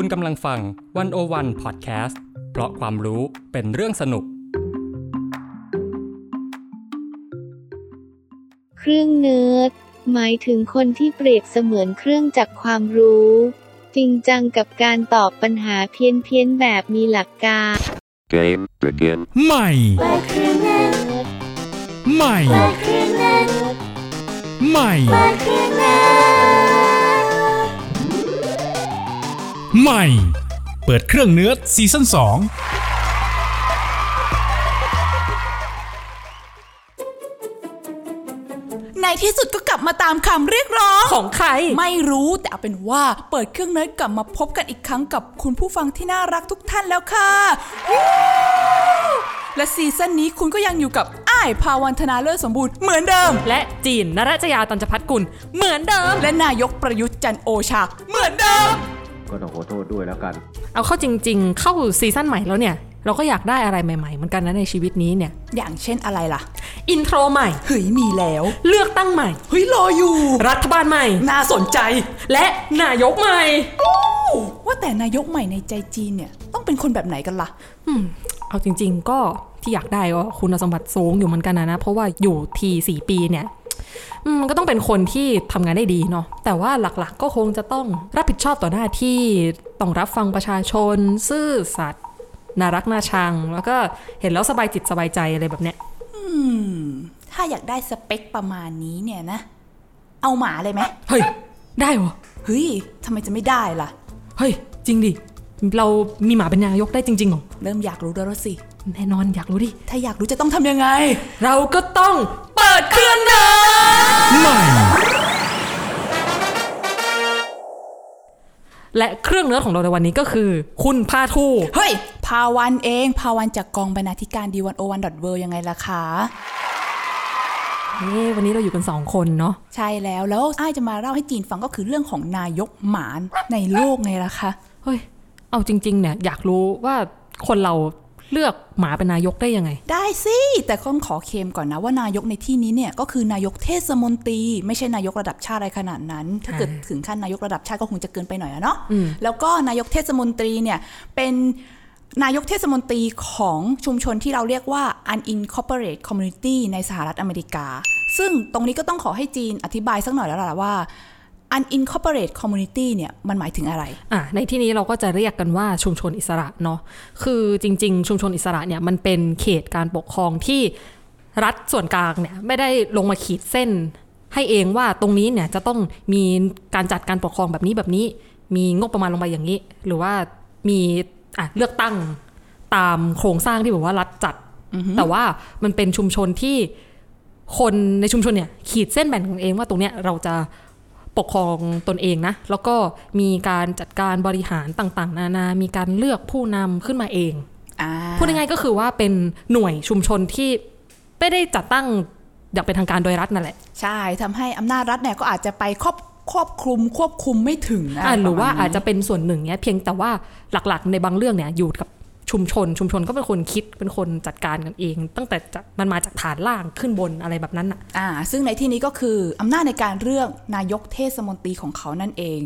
คุณกำลังฟังวันโอวันพอดแคสต์เพราะความรู้เป็นเรื่องสนุก เครื่องเนิร์ดหมายถึงคนที่เปรียบเสมือนเครื่องจักรความรู้ จริงจังกับการตอบปัญหาเพี้ยนเพียนๆแบบมีหลักการ Game begin. ใหม่ใหม่ใหม่ ใหม่ เปิดเครื่องเนิร์ดซีซั่น2ในที่สุดก็กลับมาตามคำเรียกร้อง ของใคร ไม่รู้แต่เอาเป็นว่าเปิดเครื่องเนิร์ดกลับมาพบกันอีกครั้งกับคุณผู้ฟังที่น่ารักทุกท่านแล้วค่ะวู้และซีซั่นนี้คุณก็ยังอยู่กับอ้ายภาวันธนาเลิศสมบูรณ์เหมือนเดิม และจีนนรจยาตันจพัฒกุล เหมือนเดิม และนายกประยุทธ์จันทร์โอชา เหมือนเดิม ก็ต้องขอโทษด้วยแล้วกัน เอาเข้าจริง ๆ เข้าซีซั่นใหม่แล้วเนี่ย เราก็อยากได้อะไรใหม่ๆเหมือนกันนะในชีวิตนี้เนี่ย อย่างเช่นอะไรล่ะ อินโทรใหม่ เฮ้ยมีแล้ว เลือกตั้งใหม่ เฮ้ยรออยู่ รัฐบาลใหม่ น่าสนใจ และนายกใหม่ ว่าแต่นายกใหม่ในใจจีนเนี่ยต้องเป็นคนแบบไหนกันล่ะ อืมเอาจริง ๆ ก็ที่อยากได้ก็คุณสมบัติสูงอยู่เหมือนกันนะนะ เพราะว่าอยู่ทีสี่ปีเนี่ยอืมมัน ก็ต้องเป็นคนที่ทำงานได้ดีเนาะแต่ว่าหลักๆก็คงจะต้องรับผิดชอบต่อหน้าที่ต้องรับฟังประชาชน ซื่อสัตย์น่ารักน่าชัง แล้วก็เห็นแล้วสบายจิตสบายใจอะไรแบบเนี้ยอืมถ้าอยากได้สเปคประมาณนี้เนี่ยนะ เอาหมาเลยไหมเฮ้ย ได้เหรอเฮ้ยทำไมจะไม่ได้ล่ะ เฮ้ย จริงดิ เรามีหมาเป็นนายกได้จริงๆเหรอ เริ่มอยากรู้แล้วสิแน่นอนอยากรู้ดิ ถ้าอยากรู้จะต้องทำยังไง เราก็ต้องเปิดเครื่องเนิร์ดใหม่ และเครื่องเนื้อของเราในวันนี้ก็คือ คุณพาทูเฮ้ย พาวันเอง พาวันจากกองบรรณาธิการดีวันโอวันดอทเวยังไงล่ะคะเฮ้วันนี้เราอยู่กันสองคนเนาะใช่แล้วแล้วอ้ายจะมาเล่าให้จีนฟังก็คือเรื่องของนายกหมานในโลกไงล่ะคะเฮ้ยเอาจริงๆเนี่ยอยากรู้ว่าคนเรา เลือกหมาเป็นนายกได้ยังไง ได้สิ แต่ต้องขอเคลมก่อนนะว่านายกในที่นี้เนี่ยก็คือนายกเทศมนตรี ไม่ใช่นายกระดับชาติอะไรขนาดนั้น ถ้าเกิดถึงขั้นนายกระดับชาติก็คงจะเกินไปหน่อยอะเนาะแล้วก็นายกเทศมนตรีเนี่ยเป็นนายกเทศมนตรีของชุมชนที่เราเรียกว่า unincorporated community ในสหรัฐอเมริกา ซึ่งตรงนี้ก็ต้องขอให้จีนอธิบายสักหน่อยแล้วล่ะว่า unincorporated community เนี่ยมันหมายถึงอะไรอะในที่นี้เราก็จะเรียกกันว่าชุมชนอิสระเนาะคือจริง ๆ ชุมชนอิสระเนี่ยมันเป็นเขตการปกครองที่รัฐส่วนกลางเนี่ยไม่ได้ลงมาขีดเส้น ให้เองว่าตรงนี้เนี่ยจะต้องมีการจัดการปกครองแบบนี้แบบนี้ มีงบประมาณลงไปอย่างนี้ หรือว่ามีอะเลือกตั้งตามโครงสร้างที่แบบว่ารัฐจัด แต่ว่ามันเป็นชุมชนที่คนในชุมชนเนี่ยขีดเส้นแบ่งของเองว่าตรงเนี้ยเราจะ ปกครองตนเองนะ แล้วก็มีการจัดการบริหารต่างๆ นานา มีการเลือกผู้นำขึ้นมาเองอ่าพูดง่ายๆก็คือว่าเป็นหน่วยชุมชนที่ไม่ได้จัดตั้งอย่างเป็นทางการโดยรัฐนั่นแหละ ใช่ทำให้อำนาจรัฐเนี่ยก็อาจจะไปครอบครอบคลุมควบคุมไม่ถึงนะอะหรือว่าปมณนี้อาจจะเป็นส่วนหนึ่งเนี้ยเพียงแต่ว่าหลักๆ ในบางเรื่องเนี่ยอยู่กับ ชุมชน ชุมชนก็เป็นคนคิดเป็นคนจัดการกันเอง ตั้งแต่จะมันมาจากฐานล่างขึ้นบนอะไรแบบนั้นน่ะอ่า ซึ่งในที่นี้ก็คืออำนาจในการเลือกนายกเทศมนตรีของเขานั่นเอง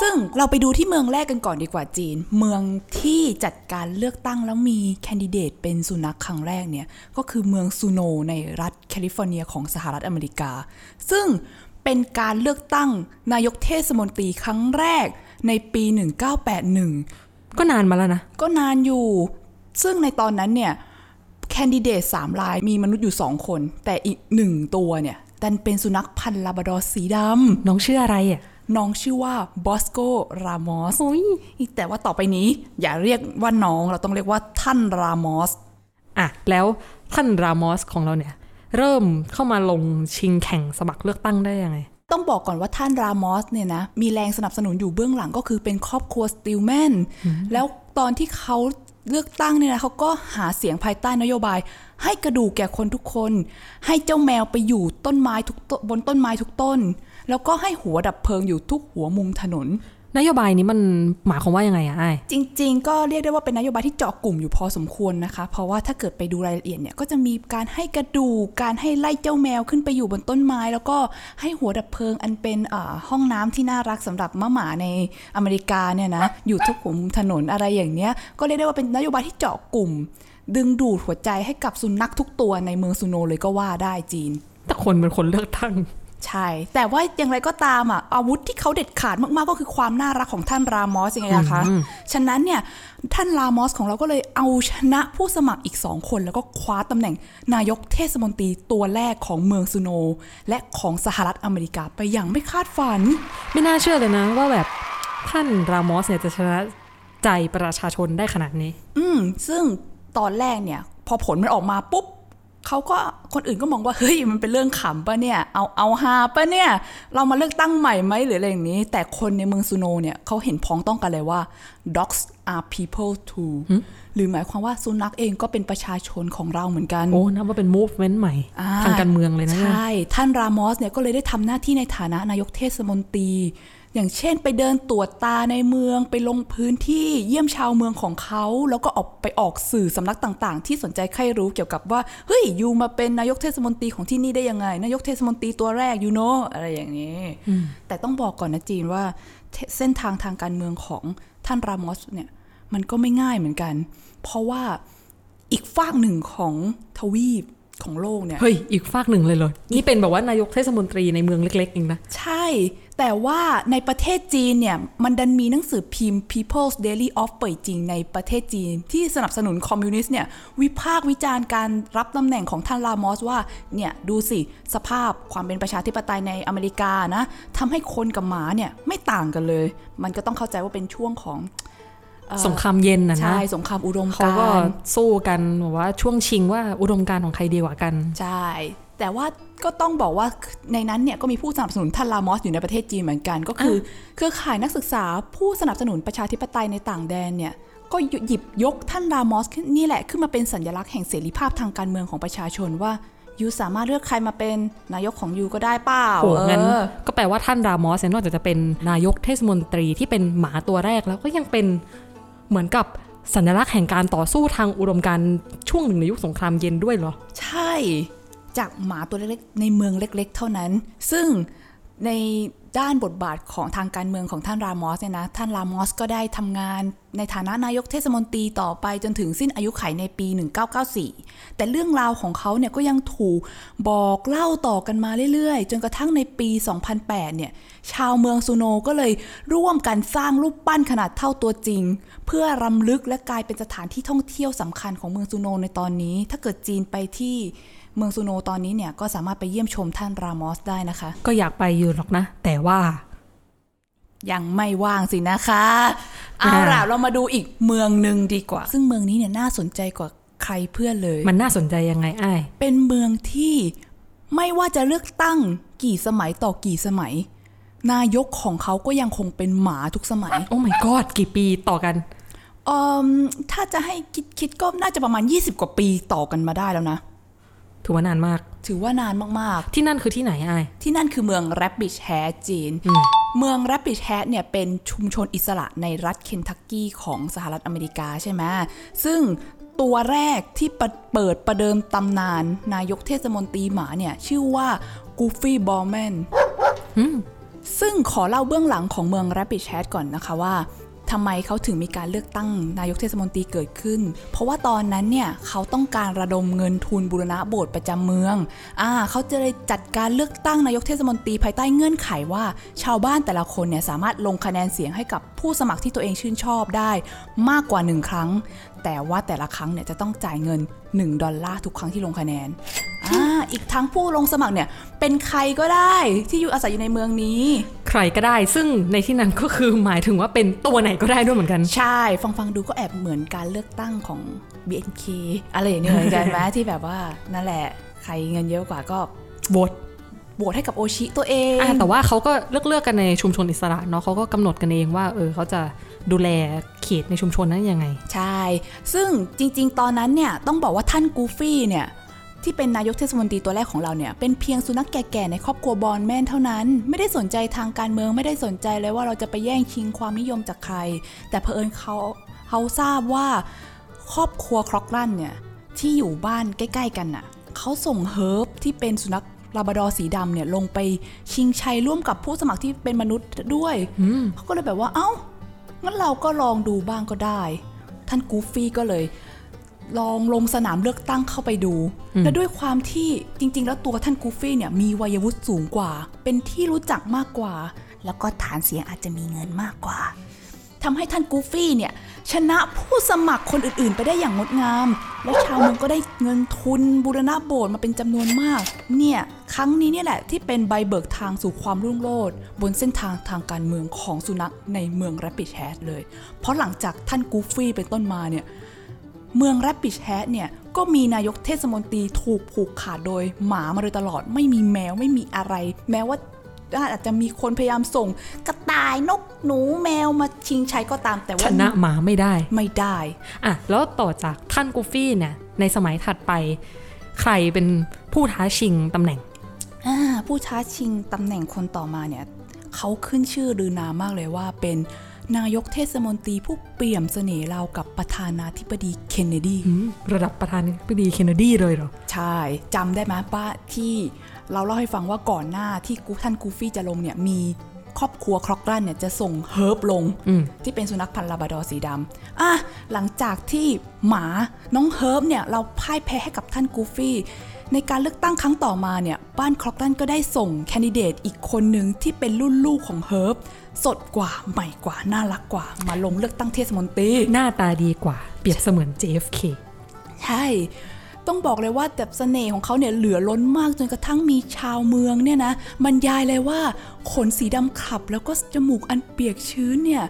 ซึ่งเราไปดูที่เมืองแรกกันก่อนดีกว่าจีน เมืองที่จัดการเลือกตั้งแล้วมีแคนดิเดตเป็นสุนัขครั้งแรกเนี่ยก็คือเมืองซูโนในรัฐแคลิฟอร์เนียของสหรัฐอเมริกา ซึ่งเป็นการเลือกตั้งนายกเทศมนตรีครั้งแรกในปี 1981 ก็นานมาแล้วนะ ก็นานอยู่ ซึ่งในตอนนั้นเนี่ยแคนดิเดตสามรายมีมนุษย์อยู่สองคน แต่อีกหนึ่งตัวเนี่ยดันเป็นสุนัขพันธุ์ลาบราดอร์สีดำน้องชื่ออะไรอะน้องชื่อว่าบอสโกรามอสโอ้ยแต่ว่าต่อไปนี้อย่าเรียกว่าน้องเราต้องเรียกว่าท่านรามอสอะแล้วท่านรามอสของเราเนี่ย เริ่มเข้ามาลงชิงแข่งสมัครเลือกตั้งได้ยังไง ต้องบอกก่อนว่าท่านรามอสเนี่ยนะมีแรงสนับสนุนอยู่เบื้องหลังก็คือเป็นครอบครัวสติลแมนแล้วตอนที่เขาเลือกตั้งเนี่ยนะเขาก็หาเสียงภายใต้นโยบาย ให้กระดูกแก่คนทุกคน ให้เจ้าแมวไปอยู่ต้นไม้ทุกต้นบนต้นไม้ทุกต้น แล้วก็ให้หัวดับเพลิงอยู่ทุกหัวมุมถนน นโยบายนี้มันหมายความว่ายังไงอะไอ้ายจริง ๆ ก็เรียกได้ว่าเป็นนโยบายที่เจาะกลุ่มอยู่พอสมควรนะคะ เพราะว่าถ้าเกิดไปดูรายละเอียดเนี่ยก็จะมีการให้กระดูกการให้ไล่เจ้าแมวขึ้นไปอยู่บนต้นไม้ แล้วก็ให้หัวดับเพลิงอันเป็นอ่าห้องน้ำที่น่ารักสำหรับมะหมาในอเมริกาเนี่ยนะอยู่ทุกหัวมุมถนนอะไรอย่างเนี้ย ก็เรียกได้ว่าเป็นนโยบายที่เจาะกลุ่ม ดึงดูดหัวใจให้กับสุนัขทุกตัวในเมืองซูโนเลยก็ว่าได้จีนแต่คนเป็นคนเลือกตั้ง ใช่ แต่ว่าอย่างไรก็ตามอะอาวุธที่เขาเด็ดขาดมากๆก็คือความน่ารักของท่านรามอสยังไงล่ะคะ ฉะนั้นเนี่ยท่านรามอสของเราก็เลยเอาชนะผู้สมัครอีกสองคน แล้วก็คว้าตำแหน่งนายกเทศมนตรีตัวแรกของเมืองซูโน และของสหรัฐอเมริกาไปอย่างไม่คาดฝัน ไม่น่าเชื่อเลยนะว่าแบบท่านรามอสเนี่ยจะชนะใจประชาชนได้ขนาดนี้ อืมซึ่งตอนแรกเนี่ย พอผลมันออกมาปุ๊บ เขาก็คนอื่นก็มองว่าเฮ้ยมันเป็นเรื่องขำปะเนี่ย เอาเอาฮาปะเนี่ย เรามาเลือกตั้งใหม่ไหมหรืออะไรอย่างนี้ แต่คนในเมืองซูโนเนี่ยเขาเห็นพ้องต้องกันเลยว่า dogs are people too หรือหมายความว่าสุนัขเองก็เป็นประชาชนของเราเหมือนกัน โอ้นับว่าเป็น movement ใหม่อ่าทางการเมืองเลยนะเนี่ยใช่ ท่านรามอสเนี่ยก็เลยได้ทำหน้าที่ในฐานะนายกเทศมนตรี อย่างเช่นไปเดินตรวจตาในเมืองไปลงพื้นที่เยี่ยมชาวเมืองของเขา แล้วก็ออกไปออกสื่อสำนักต่าง ๆ ที่สนใจใครรู้เกี่ยวกับว่า เฮ้ยยูมาเป็นนายกเทศมนตรีของที่นี่ได้ยังไง นายกเทศมนตรีตัวแรกยูโนอะไรอย่างนี้ แต่ต้องบอกก่อนนะจีนว่าเทเส้นทางทางการเมืองของท่านรามอสเนี่ยมันก็ไม่ง่ายเหมือนกัน เพราะว่าอีกฝากหนึ่งของทวีปของโลกเนี่ย เฮ้ย อีกฝากหนึ่งเลยเหรอนี่เป็นแบบว่านายกเทศมนตรีในเมืองเล็กๆเองนะ ใช่ แต่ว่าในประเทศจีนเนี่ย มันดันมีหนังสือพิมพ์ People's Daily of เป่ยจริงในประเทศจีน ที่สนับสนุนคอมมิวนิสต์เนี่ย วิพากษ์วิจารณ์การรับตำแหน่งของท่านลามอสว่า เนี่ย ดูสิสภาพความเป็นประชาธิปไตยในอเมริกานะทำให้คนกับหมาเนี่ย ไม่ต่างกันเลย มันก็ต้องเข้าใจว่าเป็นช่วงของเอ่อสงครามเย็นนะนะใช่สงครามอุดมเขากาก็รณ์สู้กันแบบว่าช่วงชิงว่าอุดมการณ์ของใครดีกว่ากัน ใช่ แต่ว่าก็ต้องบอกว่าในนั้นเนี่ยก็มีผู้สนับสนุนท่านลามอสอยู่ในประเทศจีนเหมือนกัน ก็คือเครือข่ายนักศึกษาผู้สนับสนุนประชาธิปไตยในต่างแดนเนี่ยก็หยิบยกท่านลามอสนี่แหละขึ้นมาเป็นสัญลักษณ์แห่งเสรีภาพทางการเมืองของประชาชนว่ายูสามารถเลือกใครมาเป็นนายกของยูก็ได้เปล่าโอ้งั้นเออก็แปลว่าท่านรามอสเนี่ยนอกจากจะเป็นนายกเทศมนตรีที่เป็นหมาตัวแรกแล้วก็ยังเป็นเหมือนกับสัญลักษณ์แห่งการต่อสู้ทางอุดมการณ์ช่วงหนึ่งในยุคสงครามเย็นด้วยเหรอ ใช่ จากหมาตัวเล็กๆ ในเมืองเล็ก ๆ เท่านั้น ซึ่งในด้านบทบาทของทางการเมืองของท่านรามอสเนี่ยนะ ท่านรามอสก็ได้ทำงานในฐานะนายกเทศมนตรีต่อไปจนถึงสิ้นอายุไขในปี 1994 แต่เรื่องราวของเขาเนี่ยก็ยังถูกบอกเล่าต่อกันมาเรื่อยๆ จนกระทั่งในปี 2008 เนี่ย ชาวเมืองซูโนก็เลยร่วมกันสร้างรูปปั้นขนาดเท่าตัวจริง เพื่อรำลึกและกลายเป็นสถานที่ท่องเที่ยวสำคัญของเมืองซูโนในตอนนี้ ถ้าเกิดจีนไปที่ เมืองซูโนตอนนี้เนี่ยก็สามารถไปเยี่ยมชมท่านรามอสได้นะคะ ก็อยากไปอยู่หรอกนะ แต่ว่า ยังไม่ว่างสินะคะ เอาล่ะเรามาดูอีกเมืองหนึ่งดีกว่า ซึ่งเมืองนี้เนี่ยน่าสนใจกว่าใครเพื่อนเลย มันน่าสนใจยังไงไอ้ายเป็นเมืองที่ไม่ว่าจะเลือกตั้งกี่สมัยต่อกี่สมัย นายกของเขาก็ยังคงเป็นหมาทุกสมัย โอ้ my god กี่ปีต่อกันเอมถ้าจะให้คิดคิดก็น่าจะประมาณ 20 กว่าปีต่อกันมาได้แล้วนะ ถือว่านานมาก ถือว่านานมากที่นั่นคือที่ไหนไอ้ายๆที่นั่นคือเมืองแรปบิชแฮดจีน เมืองแรปบิชแฮดเนี่ยเป็นชุมชนอิสระในรัฐเคนทักกี้ของสหรัฐอเมริกาใช่ไหมซึ่งตัวแรกที่เปิดเปิดประเดิมตำนาน นายกเทศมนตรีหมาเนี่ย ชื่อว่ากูฟี่บอลแมนซึ่งขอเล่าเบื้องหลังของเมือง Rapid Chat ก่อนนะคะว่า ทำไมเขาถึงมีการเลือกตั้งนายกเทศมนตรีเกิดขึ้น เพราะว่าตอนนั้นเนี่ยเขาต้องการระดมเงินทุนบูรณะโบสถ์ประจำเมืองอ่าเขาจะเลยจัดการเลือกตั้งนายกเทศมนตรีภายใต้เงื่อนไขว่า ชาวบ้านแต่ละคนเนี่ยสามารถลงคะแนนเสียงให้กับผู้สมัครที่ตัวเองชื่นชอบได้มากกว่าหนึ่งครั้ง แต่ว่าแต่ละครั้งเนี่ยจะต้องจ่ายเงิน 1 ดอลลาร์ทุกครั้งที่ลงคะแนนอ่าอีกทั้งผู้ลงสมัครเนี่ยเป็นใครก็ได้ที่อยู่อาศัยอยู่ในเมืองนี้ ใครก็ได้ ซึ่งในที่นั้นก็คือหมายถึงว่าเป็นตัวไหนก็ได้ด้วยเหมือนกัน ใช่ ฟังฟังดูก็แอบเหมือนการเลือกตั้งของ BNK อะไรอย่างนี้เหมือนกันไหมที่แบบว่านั่นแหละใครเงินเยอะกว่าก็โหวตโหวตให้กับโอชิตัวเองอะแต่ว่าเขาก็เลือกเลือกกันในชุมชนอิสระเนาะเขาก็กำหนดกันเองว่าเออเขาจะดูแลเขตในชุมชนนั้นยังไง ใช่ ซึ่งจริง ๆ ตอนนั้นเนี่ยต้องบอกว่าท่านกูฟี่เนี่ย ที่เป็นนายกเทศมนตรีตัวแรกของเราเนี่ย เป็นเพียงสุนัขแก่ๆในครอบครัวบอลแมนเท่านั้น ไม่ได้สนใจทางการเมืองไม่ได้สนใจเลยว่าเราจะไปแย่งชิงความนิยมจากใคร แต่เผอิญเขาเขาทราบว่าครอบครัวครอกลันเนี่ย ที่อยู่บ้านใกล้ ๆ กันน่ะเขาส่งเฮิร์บที่เป็นสุนัขลาบราดอร์สีดำเนี่ยลงไปชิงชัยร่วมกับผู้สมัครที่เป็นมนุษย์ด้วยเขาก็เลยแบบว่าเอ้างั้นเราก็ลองดูบ้างก็ได้ ท่านกูฟี่ก็เลย ลองลงสนามเลือกตั้งเข้าไปดู และด้วยความที่จริง ๆ แล้วตัวท่านกูฟี่เนี่ยมีวัยวุฒิสูงกว่า เป็นที่รู้จักมากกว่า แล้วก็ฐานเสียงอาจจะมีเงินมากกว่าทำให้ท่านกูฟี่เนี่ยชนะผู้สมัครคนอื่นๆ ไปได้อย่างงดงาม และชาวเมืองก็ได้เงินทุนบูรณะโบสถ์มาเป็นจำนวนมาก เนี่ยครั้งนี้เนี่ยแหละที่เป็นใบเบิกทางสู่ความรุ่งโรจน์บนเส้นทางทางการเมืองของสุนัขในเมืองแรปปิดแฮดเลย เพราะหลังจากท่านกูฟี่เป็นต้นมาเนี่ย เมืองแรปปิชแฮดเนี่ยก็มีนายกเทศมนตรีถูกผูกขาดโดยหมามาโดยตลอดไม่มีแมวไม่มีอะไร แม้ว่าอาจจะมีคนพยายามส่ง กระต่ายนกหนูแมวมาชิงชัยก็ตามแต่ชว่านะหมาไม่ได้ไม่ได้อะแล้วต่อจากท่านกูฟี่เนี่ยในสมัยถัดไป ใครเป็นผู้ท้าชิงตำแหน่งอ่าผู้ท้าชิงตำแหน่งคนต่อมาเนี่ยเขาขึ้นชื่อลือนามมากเลยว่าเป็น นายกเทศมนตรีผู้เปี่ยมเสน่ห์ราวกับประธานาธิบดีเคนเนดีอืมระดับประธานาธิบดีเคนเนดีเลยเหรอ ใช่จำได้ไหมป้าที่เราเล่าให้ฟังว่าก่อนหน้าที่กูท่านกูฟี่จะลงเนี่ยมีครอบครัวครอกรันเนี่ยจะส่งเฮิร์บลงอืมที่เป็นสุนัขพันธุ์ลาบราดอร์สีดำอะหลังจากที่หมาน้องเฮิร์บเนี่ยเราพ่ายแพ้ให้กับท่านกูฟี่ในการเลือกตั้งครั้งต่อมาเนี่ย บ้านครอกรันก็ได้ส่งแคนดิเดตอีกคนหนึ่งที่เป็นรุ่นลูกของเฮิร์บ สดกว่าใหม่กว่า น่ารักกว่า มาลงเลือกตั้งเทศมนตรี หน้าตาดีกว่า เปรียบเสมือน JFK ใช่ ต้องบอกเลยว่าแต่เสน่ห์ของเขาเนี่ยเหลือล้นมากจนกระทั่งมีชาวเมืองเนี่ยนะบรรยายเลยว่าขนสีดำขับแล้วก็จมูกอันเปียกชื้นเนี่ย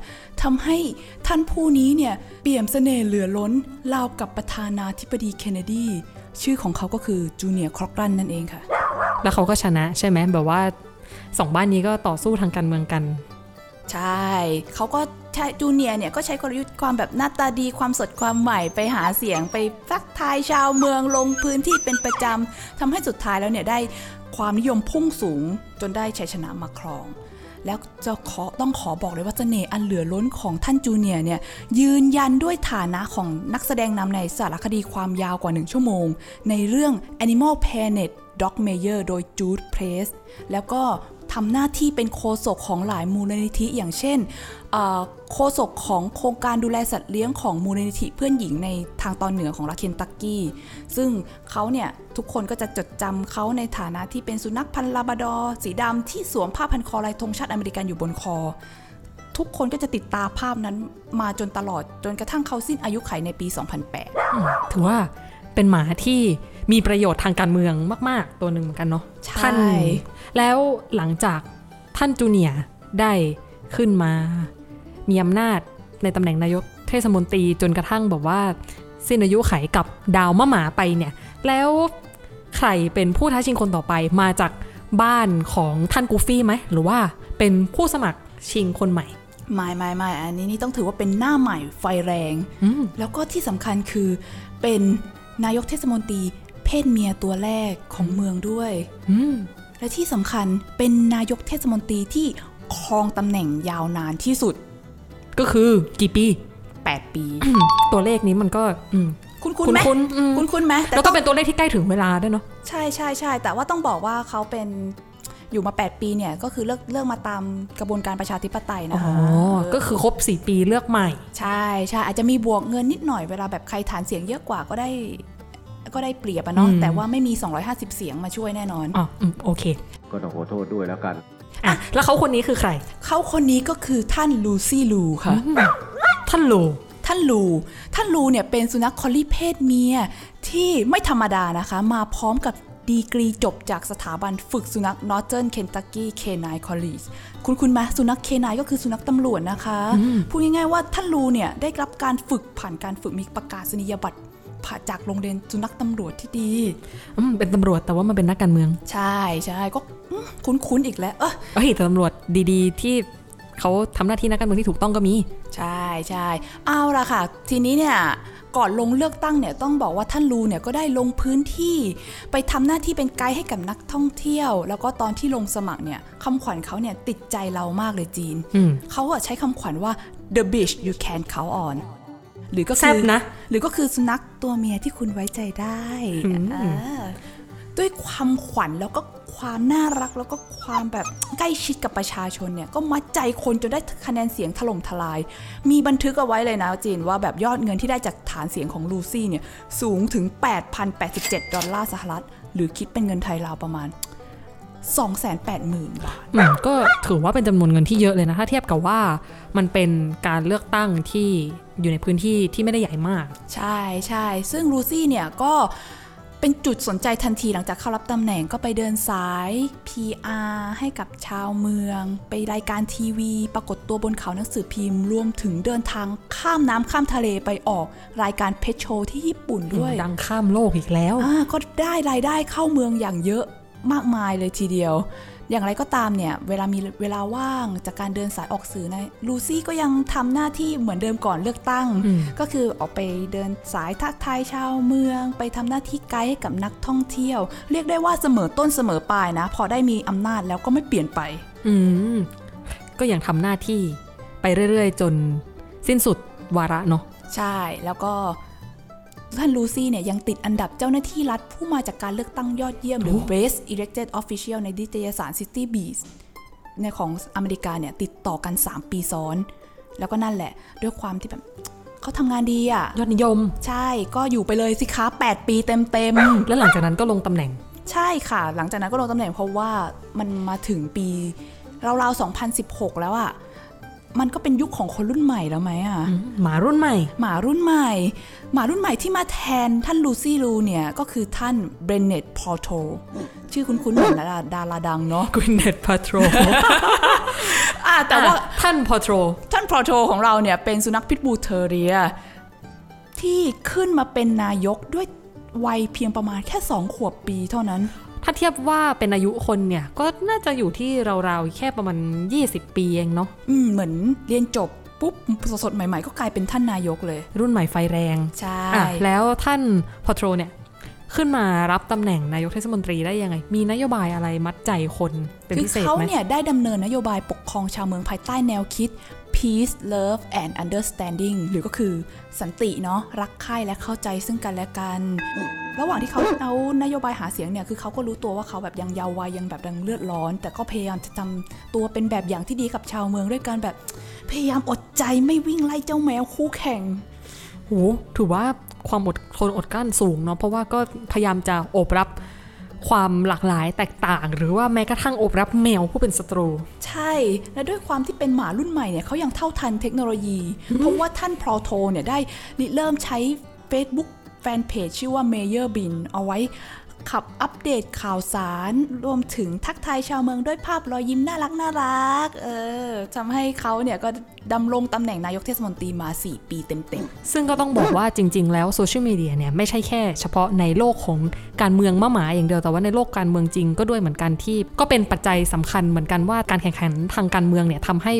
ทำให้ท่านผู้นี้เนี่ยเปี่ยมเสน่ห์เหลือล้นราวกับประธานาธิบดีเคนเนดีชื่อของเขาก็คือจูเนียร์ครอกรันนั่นเองค่ะ แล้วเขาก็ชนะใช่ไหมแบบว่าสองบ้านนี้ก็ต่อสู้ทางการเมืองกัน ใช่เขาก็ใช้จูเนียร์เนี่ยก็ใช้กลยุทธ์ความแบบหน้าตาดีความสดความใหม่ไปหาเสียงไปทักทายชาวเมืองลงพื้นที่เป็นประจำทำให้สุดท้ายแล้วเนี่ยได้ความนิยมพุ่งสูงจนได้ชัยชนะมาครอง แล้วจะขอต้องขอบอกเลยว่าเสน่ห์อันเหลือล้นของท่านจูเนียร์เนี่ยยืนยันด้วยฐานะของนักแสดงนำในสารคดีความยาวกว่า 1 ชั่วโมง ในเรื่อง Animal Planet Dog Mayer โดย Jude Press แล้วก็ ทำหน้าที่เป็นโฆษกของหลายมูลนิธิ อย่างเช่นเอ่อโฆษกของโครงการดูแลสัตว์เลี้ยงของมูลนิธิเพื่อนหญิงในทางตอนเหนือของรัฐเคนตักกี้ ซึ่งเขาเนี่ยทุกคนก็จะจดจำเขาในฐานะที่เป็นสุนัขพันธุ์ลาบราดอร์สีดำที่สวมผ้าพันคอลายธงชาติอเมริกันอยู่บนคอ ทุกคนก็จะติดตามภาพนั้นมาจนตลอดจนกระทั่งเขาสิ้นอายุไขในปี 2008 ถือว่าเป็นหมาที่มีประโยชน์ทางการเมืองมาก ๆ ตัวหนึ่งเหมือนกันเนาะใช่ท่าน แล้วหลังจากท่านจูเนียร์ได้ขึ้นมา มีอำนาจในตำแหน่งนายกเทศมนตรีจนกระทั่งแบบว่าสิ้นอายุไขกับดาวมะหมาไปเนี่ย แล้วใครเป็นผู้ท้าชิงคนต่อไปมาจากบ้านของท่านกูฟี่ไหม หรือว่าเป็นผู้สมัครชิงคนใหม่ ไม่ไม่ไม่อันนี้นี่ต้องถือว่าเป็นหน้าใหม่ไฟแรงอืมแล้วก็ที่สำคัญคือเป็นนายกเทศมนตรีเพศเมียตัวแรกของเมืองด้วยอืม และที่สำคัญเป็นนายกเทศมนตรีที่ครองตำแหน่งยาวนานที่สุด ก็คือกี่ปี 8 ปี ตัวเลขนี้มันก็อืมคุณคุณไหมคุ้นๆอืมคุณคุณไหมแต่แล้วต้ก็องเป็นตัวเลขที่ใกล้ถึงเวลาด้วยเนาะใช่ใช่ใช่แต่ว่าต้องบอกว่าเขาเป็นอยู่มา 8 ปีเนี่ยก็คือเลือกเลือกมาตามกระบวนการประชาธิปไตยอ๋นะอคะก็คือครบ 4 ปีเลือกใหม่ ใช่ใช่อาจจะมีบวกเงินนิดหน่อยเวลาแบบใครฐานเสียงเยอะกว่าก็ได้ ก็ได้เปรียบอะเนาะอืมแต่ว่าไม่มี 250 เสียงมาช่วยแน่นอนอ๋ออืมโอเค ก็ต้องขอโทษด้วยแล้วกันอะแล้วเขาคนนี้คือใคร เขาคนนี้ก็คือท่านลูซี่ลูค่ะ ท่านโลท่านลูท่านลูเนี่ยเป็นสุนัขคอลลี่เพศเมียที่ไม่ธรรมดานะคะ มาพร้อมกับดีกรีจบจากสถาบันฝึกสุนัข Northern Kentucky Canine College คุณคุณไหมสุนัขเคนายก็คือสุนัขตำรวจนะคะ พูดง่ายๆว่าท่านลูเนี่ยได้รับการฝึกผ่านการฝึกมีประกาศนียบัตรผ่า จากโรงเรียนสุนัขตำรวจที่ดีอืมเป็นตำรวจแต่ว่ามันเป็นนักการเมือง ใช่ใช่ก็อืมคุ้นๆอีกแล้ว เออเฮ้ยแต่ตำรวจดีๆ ที่เขาทำหน้าที่นักการเมืองที่ถูกต้องก็มี ใช่ใช่เอาละค่ะ ทีนี้เนี่ยก่อนลงเลือกตั้งเนี่ยต้องบอกว่าท่านลูเนี่ยก็ได้ลงพื้นที่ ไปทำหน้าที่เป็นไกด์ให้กับนักท่องเที่ยว แล้วก็ตอนที่ลงสมัครเนี่ยคำขวัญเขาเนี่ยติดใจเรามากเลยจีนอืมเขาอะใช้คำขวัญว่า the beach you can count on หรือก็แซ่คืบนะ หรือก็คือสุนัขตัวเมียที่คุณไว้ใจได้อืมอ่าด้วยความขวัญแล้วก็ความน่ารักแล้วก็ความแบบใกล้ชิดกับประชาชนเนี่ย ก็มัดใจคนจนได้คะแนนเสียงถล่มทลาย มีบันทึกเอาไว้เลยนะจีนว่าแบบยอดเงินที่ได้จากฐานเสียงของลูซี่เนี่ย สูงถึง 8,087 ดอลลาร์สหรัฐ หรือคิดเป็นเงินไทยราวประมาณ 280,000 บาทอืมก็ถือว่าเป็นจำนวนเงินที่เยอะเลยนะ ถ้าเทียบกับว่ามันเป็นการเลือกตั้งที่อยู่ในพื้นที่ที่ไม่ได้ใหญ่มาก ใช่ใช่ซึ่งลูซี่เนี่ยก็เป็นจุดสนใจทันทีหลังจากเข้ารับตำแหน่งก็ไปเดินสาย PR ให้กับชาวเมือง ไปรายการทีวี ปรากฏตัวบนเขาหนังสือพิมพ์ รวมถึงเดินทางข้ามน้ำข้ามทะเลไปออกรายการเพชรโชว์ที่ญี่ปุ่นด้วย ดังข้ามโลกอีกแล้วอ่าก็ได้รายได้เข้าเมืองอย่างเยอะ มากมายเลยทีเดียว อย่างไรก็ตามเนี่ย เวลามีเวลาว่างจากการเดินสายออกสื่อนะลูซี่ก็ยังทำหน้าที่เหมือนเดิมก่อนเลือกตั้งอืมก็คือออกไปเดินสายทักทายชาวเมือง ไปทำหน้าที่ไกด์ให้กับนักท่องเที่ยว เรียกได้ว่าเสมอต้นเสมอปลายนะ พอได้มีอำนาจแล้วก็ไม่เปลี่ยนไป อืมก็ยังทำหน้าที่ไปเรื่อย ๆ จนสิ้นสุดวาระเนาะใช่แล้วก็ ท่านลูซี่เนี่ยยังติดอันดับเจ้าหน้าที่รัฐผู้มาจากการเลือกตั้งยอดเยี่ยมหรือ Best Elected Official ในนิตยสาร City Beats ในของอเมริกาเนี่ยติดต่อกัน 3 ปีซ้อน แล้วก็นั่นแหละ ด้วยความที่แบบเขาทำงานดีอะยอดนิยม ใช่ก็อยู่ไปเลยสิคะ 8 ปีเต็มๆ แล้วหลังจากนั้นก็ลงตำแหน่ง ใช่ค่ะ หลังจากนั้นก็ลงตำแหน่งเพราะว่ามันมาถึงปีราวๆ2016 แล้วอะ่ะ มันก็เป็นยุคของคนรุ่นใหม่แล้วไหมอะ่ะหมารุ่นใหม่ หมารุ่นใหม่ หมารุ่นใหม่ที่มาแทนท่านลูซี่ลูเนี่ย ก็คือท่านเบรเนตพอโตชื่อคุ้นๆเหมือนดาราดาราดังเนาะกวินเนตพาโทรอะแต่ว่าท่านพอโทรท่านพอโตของเราเนี่ยเป็นสุนัขพิษบูเทอเรีย ที่ขึ้นมาเป็นนายกด้วยวัยเพียงประมาณแค่2ขวบปีเท่านั้น ถ้าเทียบว่าเป็นอายุคนเนี่ย ก็น่าจะอยู่ที่ราวๆแค่ประมาณ 20 ปีเองเนาะอืมเหมือนเรียนจบปุ๊บสดๆใหม่ๆ ก็กลายเป็นท่านนายกเลย รุ่นใหม่ไฟแรง ใช่อะแล้วท่านพอโทรเนี่ย ขึ้นมารับตำแหน่งนายกเทศมนตรีได้ยังไง มีนโยบายอะไรมัดใจคนเป็นคือพิเศษเขาไหมเนี่ยได้ดำเนินนโยบายปกครองชาวเมืองภายใต้แนวคิด peace love and understanding หรือก็คือสันติเนาะรักใคร่และเข้าใจซึ่งกันและกัน ระหว่างที่เขาเอานโยบายหาเสียงเนี่ยคือเขาก็รู้ตัวว่าเขาแบบยังเยาว์วัยยังแบบดังเลือดร้อน แต่ก็พยายามจะทำตัวเป็นแบบอย่างที่ดีกับชาวเมืองด้วยการแบบพยายามอดใจไม่วิ่งไล่เจ้าแมวคู่แข่งโหถือว่าความอดทนอดกั้นสูงเนาะเพราะว่าก็พยายามจะโอบรับ ความหลากหลายแตกต่าง หรือว่าแม้กระทั่งโอบรับแมวผู้เป็นศัตรู ใช่ และด้วยความที่เป็นหมารุ่นใหม่เนี่ยเขายังเท่าทันเทคโนโลยี เพราะว่าท่านพรอโทเนี่ยได้ริเริ่มใช้ Facebook แฟนเพจชื่อว่า Mayor Bin เอาไว้ ขับอัปเดตข่าวสาร รวมถึงทักทายชาวเมืองด้วยภาพรอยยิ้มน่ารักน่ารัก เออทำให้เขาเนี่ยก็ดำรงตำแหน่งนายกเทศมนตรีมา 4 ปีเต็มๆ ซึ่งก็ต้องบอกว่าจริง ๆ แล้วโซเชียลมีเดียเนี่ยไม่ใช่แค่เฉพาะในโลกของการเมืองมะหมาอย่างเดียวแต่ว่าในโลกการเมืองจริงก็ด้วยเหมือนกันที่ ก็เป็นปัจจัยสำคัญเหมือนกันว่าการแข่งขันทางการเมืองเนี่ยทำให้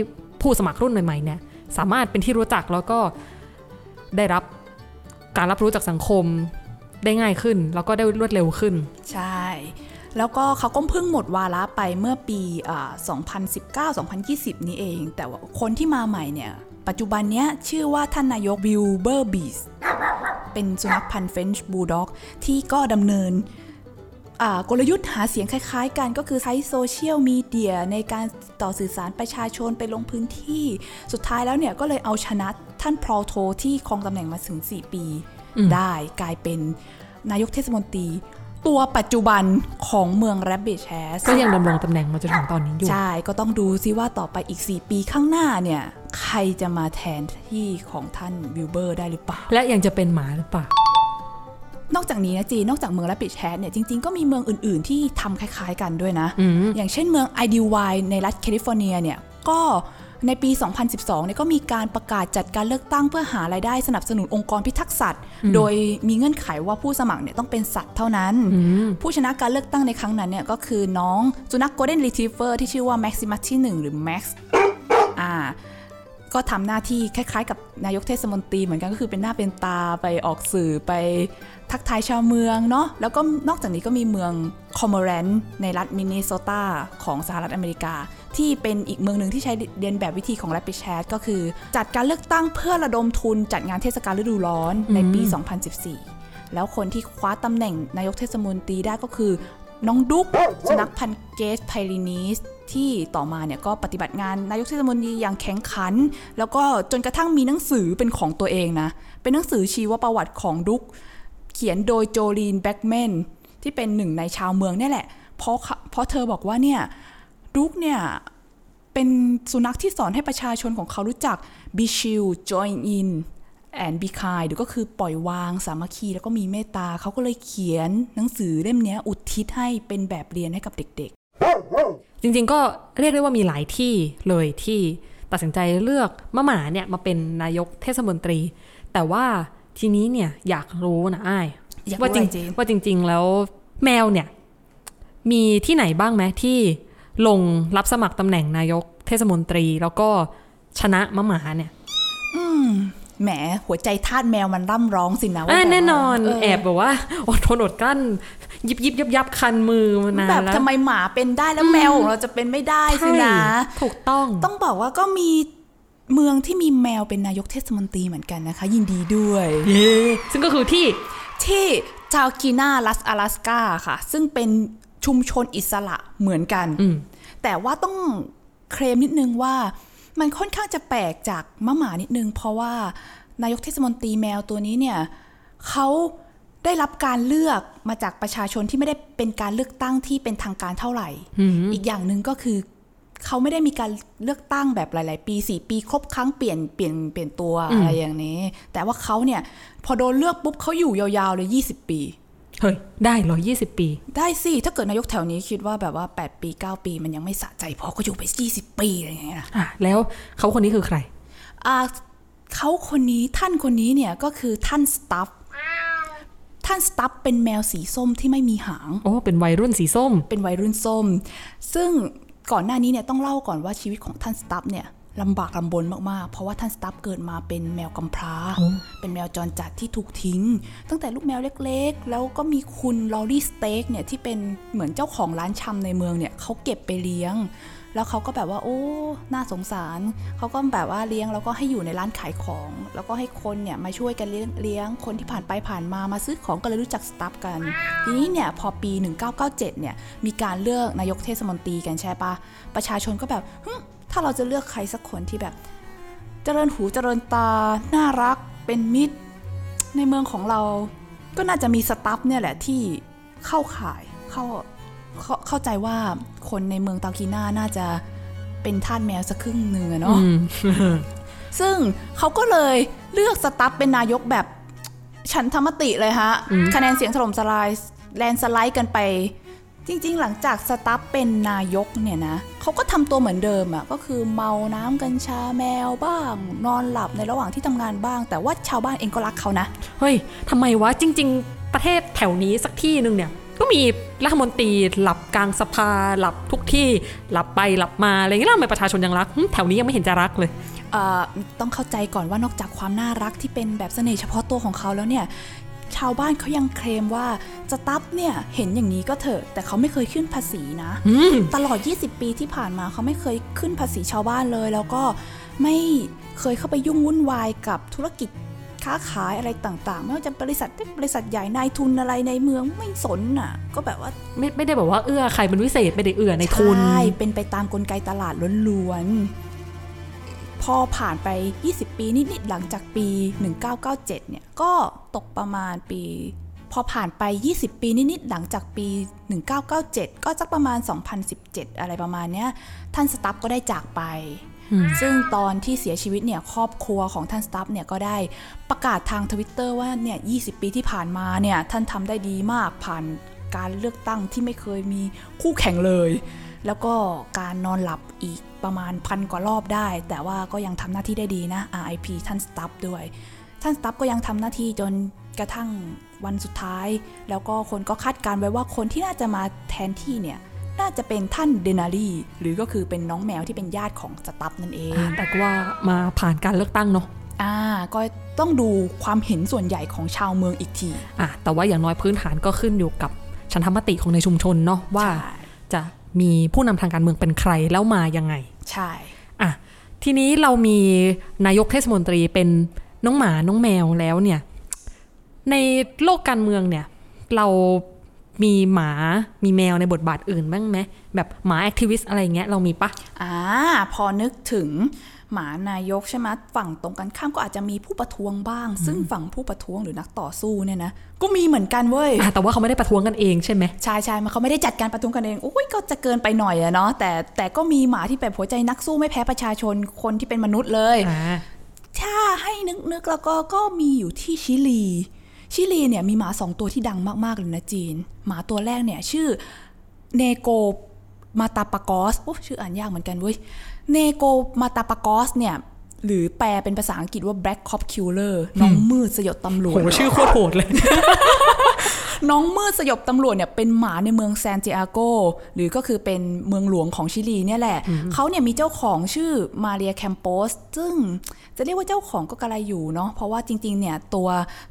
ผู้สมัครรุ่นใหม่ๆเนี่ยสามารถเป็นที่รู้จักแล้วก็ได้รับการรับรู้จากสังคม ได้ง่ายขึ้น แล้วก็ได้รวดเร็วขึ้น ใช่แล้วก็เขาก็เพิ่งหมดวาระไปเมื่อปีอ่า2019-2020 นี้เอง แต่ว่าคนที่มาใหม่เนี่ย ปัจจุบันเนี้ยชื่อว่าท่านนายกวิลเบอร์บีสเป็นสุนัขพันธุ์เฟนช์บูลด็อกที่ก็ดำเนินกลยุทธ์หาเสียงคล้ายๆ กันก็คือใช้โซเชียลมีเดียในการต่อสื่อสารประชาชนไปลงพื้นที่ สุดท้ายแล้วเนี่ยก็เลยเอาชนะท่านพรอโทที่ครองตำแหน่งมาถึง 4 ปี ได้กลายเป็นนายกเทศมนตรี ตัวปัจจุบันของเมืองแรบบิทแฮชก็ยังดำรงตำแหน่งมาจนถึงตอนนี้อยู่ ใช่ ก็ต้องดูซิว่าต่อไปอีก 4 ปีข้างหน้าเนี่ย ใครจะมาแทนที่ของท่านวิลเบอร์ได้หรือเปล่า และยังจะเป็นหมาหรือเปล่านอกจากนี้นะจีนอกจากเมืองแรบบิทแฮชเนี่ยจริงๆ ก็มีเมืองอื่นๆ ที่ทำคล้ายๆกันด้วยนะอืมอย่างเช่นเมืองไอดิลไวลด์ในรัฐแคลิฟอร์เนียเนี่ย ก็ ในปี 2012เนี่ยก็มีการประกาศจัดการเลือกตั้งเพื่อหารายได้สนับสนุนองค์กรพิทักษ์สัตว์ โดยมีเงื่อนไขว่าผู้สมัครเนี่ยต้องเป็นสัตว์เท่านั้น ผู้ชนะการเลือกตั้งในครั้งนั้นเนี่ยก็คือน้องสุนัขโกลเด้นรีทรีเวอร์ที่ชื่อว่าแม็กซิมัสที่1หรือแม็กซ์อ่าก็ทำหน้าที่คล้ายๆ กับนายกเทศมนตรีเหมือนกันก็คือเป็นหน้าเป็นตาไปออกสื่อไปทักทายชาวเมืองเนาะแล้วก็นอกจากนี้ก็มีเมืองคอร์โมแรนต์ในรัฐมินนิโซตาของสหรัฐอเมริกา ที่เป็นอีกเมืองหนึ่งที่ใช้เลียนแบบวิธีของแรบบิทแฮชก็คือ จัดการเลือกตั้งเพื่อระดมทุนจัดงานเทศกาลฤดูร้อนในปี 2014 แล้วคนที่คว้าตำแหน่งนายกเทศมนตรีได้ก็คือน้องดุ๊กสุนัขพันธุ์เกรทไพรีนีสที่ต่อมาเนี่ยก็ปฏิบัติงานนายกเทศมนตรีอย่างแข็งขัน แล้วก็จนกระทั่งมีหนังสือเป็นของตัวเองนะ เป็นหนังสือชีวประวัติของดุ๊กเขียนโดยโจลีนแบ็กแมนที่เป็นหนึ่งในชาวเมืองเนี่ยแหละ เพราะเขาเพราะเธอบอกว่าเนี่ย ดุ๊กเนี่ย เป็นสุนัขที่สอนให้ประชาชนของเขารู้จัก be chill join in and be kind หรือก็คือปล่อยวางสามัคคีแล้วก็มีเมตตา เขาก็เลยเขียนหนังสือเล่มเนี้ยอุทิศให้เป็นแบบเรียนให้กับเด็กจริงๆก็เรียกได้ว่ามีหลายที่เลยที่ตัดสินใจเลือกมะหมาเนี่ยมาเป็นนายกเทศมนตรี แต่ว่าทีนี้เนี่ยอยากรู้นะอ้ายอยากรู้ว่าจริงอะไรเจนว่าจริง ๆ แล้วแมวเนี่ย มีที่ไหนบ้างไหมที่ ลงรับสมัครตำแหน่งนายกเทศมนตรี แล้วก็ชนะมะหมาเนี่ยๆอืมแหมหัวใจทาสแมวมันร่ำร้องสินะว่าอ่าบบแน่นอนเแอบแบบว่าอดทนอดกลั้น ยิบยิบยับยับคันมือมานานแบบแล้วทำไมหมาเป็นได้แล้วแมวของเราจะเป็นไม่ได้สิใช่นะถูกต้อง ต้องบอกว่าก็มีเมืองที่มีแมวเป็นนายกเทศมนตรีเหมือนกันนะคะ ยินดีด้วยเย้ซึ่งก็คือที่ที่จาวกีนารัส阿拉สกาค่ะ ซึ่งเป็น ชุมชนอิสระเหมือนกันอืมแต่ว่าต้องเคลมนิดนึงว่า มันค่อนข้างจะแปลกจากมะหมานิดนึง เพราะว่านายกเทศมนตรีแมวตัวนี้เนี่ยเขาได้รับการเลือกมาจากประชาชนที่ไม่ได้เป็นการเลือกตั้งที่เป็นทางการเท่าไหร่ อีกอย่างหนึ่งก็คือเขาไม่ได้มีการเลือกตั้งแบบหลาย ๆ ปีสี่ปีครบครั้งเปลี่ยนเปลี่ยนเปลี่ยนตัวอะไรอย่างนี้ แต่ว่าเขาเนี่ย พอโดนเลือกปุ๊บเขาอยู่ยาว ๆ เลย20ปี เฮ้ย ได้เหรอยี่สิบปี ได้สิ ถ้าเกิดนายกแถวนี้คิดว่าแบบว่า 8 ปี 9 ปีมันยังไม่สะใจพอก็อยู่ไป 20 ปีอะไรอย่างเงี้ยนะอะแล้วเขาคนนี้คือใครอ่าเขาคนนี้ท่านคนนี้เนี่ยก็คือท่านสตัฟท่านสตัฟเป็นแมวสีส้มที่ไม่มีหาง โอ้ เป็นวัยรุ่นสีส้ม เป็นวัยรุ่นส้ม ซึ่งก่อนหน้านี้เนี่ยต้องเล่าก่อนว่าชีวิตของท่านสตัฟเนี่ย ลำบากลำบนมากๆ เพราะว่าท่านสตัฟเกิดมาเป็นแมวกำพร้า เป็นแมวจรจัดที่ถูกทิ้ง ตั้งแต่ลูกแมวเล็กๆ แล้วก็มีคุณลอรี่สเต็กเนี่ยที่เป็นเหมือนเจ้าของร้านชำในเมืองเนี่ยเขาเก็บไปเลี้ยง แล้วเขาก็แบบว่าโอ้ น่าสงสาร เขาก็แบบว่าเลี้ยงแล้วก็ให้อยู่ในร้านขายของ แล้วก็ให้คนเนี่ยมาช่วยกันเลี้ยงเลี้ยงคนที่ผ่านไปผ่านมามาซื้อของก็เลยรู้จักสตัฟกัน ทีนี้เนี่ยพอปี 1997เนี่ยมีการเลือกนายกเทศมนตรีกันใช่ปะประชาชนก็แบบหึถ้าเราจะเลือกใครสักคนที่แบบเจริญหูเจริญตา น่ารัก เป็นมิตร ในเมืองของเรา ก็น่าจะมีสตัฟเนี่ยแหละที่เข้าข่ายเข้าเข้าเข้าใจว่าคนในเมืองตากีน่าน่าจะเป็นทาสแมวสักครึ่งหนึ่งอะเนาะซึ่งเขาก็เลยเลือกสตัฟเป็นนายกแบบฉันทามติเลยฮะ คะแนนเสียงถล่มทลาย landslide กันไป จริงๆ หลังจากสตัฟเป็นนายกเนี่ยนะเขาก็ทำตัวเหมือนเดิมอะ่ะก็คือเมาน้ำกัญชาแมวบ้าง นอนหลับในระหว่างที่ทำงานบ้าง แต่ว่าชาวบ้านเองก็รักเขานะ เฮ้ยทำไมวะจริง ๆ ประเทศแถวนี้สักที่หนึ่งเนี่ยก็มีรัฐมนตรีหลับกลางสภาหลับทุกที่หลับไปหลับมาอะไรเงี้ยแล้วทำไมประชาชนยังรักหึแถวนี้ยังไม่เห็นจะรักเลยเอ่อต้องเข้าใจก่อนว่านอกจากความน่ารักที่เป็นแบบเสน่ห์เฉพาะตัวของเขาแล้วเนี่ย ชาวบ้านเขายังเคลมว่าสตัฟเนี่ยเห็นอย่างนี้ก็เถอะ แต่เขาไม่เคยขึ้นภาษีนะอืมตลอด 20 ปีที่ผ่านมาเขาไม่เคยขึ้นภาษีชาวบ้านเลย แล้วก็ไม่เคยเข้าไปยุ่งวุ่นวายกับธุรกิจค้าขายอะไรต่างๆ ไม่ว่าจะบริษัทเล็กบริษัทใหญ่นายทุนอะไรในเมืองไม่สนน่ะ ก็แบบว่าไม่ไม่ได้แบบว่าเอื้อใครเป็นวิเศษไม่ได้เอื้อในทุนใช่เป็นไปตามกลไกตลาดล้วนๆพ อผ่านไป 20 ปีนิดๆหลังจากปี 1997 เนี่ย ก็ตกประมาณปี พอผ่านไป 20 ปีนิดๆหลังจากปี 1997 ก็สักประมาณ 2017 อะไรประมาณเนี้ย ท่านสตัฟก็ได้จากไป ซึ่งตอนที่เสียชีวิตเนี่ยครอบครัวของท่านสตัฟเนี่ยก็ได้ประกาศทางทวิตเตอร์ว่าเนี่ย 20 ปีที่ผ่านมาเนี่ยท่านทำได้ดีมากผ่านการเลือกตั้งที่ไม่เคยมีคู่แข่งเลย แล้วก็การนอนหลับอีก ประมาณพันกว่ารอบได้ แต่ว่าก็ยังทำหน้าที่ได้ดีนะ RIP ท่านสตัฟด้วย ท่านสตัฟก็ยังทำหน้าที่จนกระทั่งวันสุดท้าย แล้วก็คนก็คาดการณ์ไว้ว่าคนที่น่าจะมาแทนที่เนี่ยน่าจะเป็นท่านเดนารีหรือก็คือเป็นน้องแมวที่เป็นญาติของสตัฟนั่นเองอ่าแต่ก็ว่ามาผ่านการเลือกตั้งเนาะอ่าก็ต้องดูความเห็นส่วนใหญ่ของชาวเมืองอีกทีอะแต่ว่าอย่างน้อยพื้นฐานก็ขึ้นอยู่กับฉันทามติของในชุมชนเนาะว่าใช่จะ มีผู้นำทางการเมืองเป็นใครแล้วมายังไง ใช่อะทีนี้เรามีนายกเทศมนตรีเป็นน้องหมาน้องแมวแล้วเนี่ย ในโลกการเมืองเนี่ย เรามีหมามีแมวในบทบาทอื่นบ้างไหมแบบหมา ac tivist อะไรเงี้ยเรามีปะอ่าพอนึกถึง หมานายกใช่ไหมฝั่งตรงกันข้ามก็อาจจะมีผู้ประท้วงบ้าง ซึ่งฝั่งผู้ประท้วงหรือนักต่อสู้เนี่ยนะก็มีเหมือนกันเว้ยอะแต่ว่าเขาไม่ได้ประท้วงกันเองใช่ไหมใช่ใช่มันเขาไม่ได้จัดการประท้วงกันเองอุ้ยก็จะเกินไปหน่อยอะเนาะแต่แต่ก็มีหมาที่แบบหัวใจนักสู้ไม่แพ้ประชาชนคนที่เป็นมนุษย์เลยอ่าถ้าให้นึกนึกแล้วก็ก็มีอยู่ที่ชิลีชิลีเนี่ยมีหมาสองตัวที่ดังมากๆเลยนะจีน หมาตัวแรกเนี่ยชื่อเนโกมาตาปากอสโอ้ชื่ออ่านยากเหมือนกันเว้ย เนโกมาตาปากอสเนี่ย หรือแปลเป็นภาษาอังกฤษว่า Black Cop Killer น้องมืดสยดตำรวโหจชื่อโคตรโหดเลย น้องมืดสยบตำรวจเนี่ยเป็นหมาในเมืองซานติอาโก หรือก็คือเป็นเมืองหลวงของชิลีเนี่ยแหละ เขาเนี่ยมีเจ้าของชื่อมาเรียแคมโปสซึ่งจะเรียกว่าเจ้าของก็กระไรอยู่เนาะเพราะว่าจริง ๆ เนี่ยตัว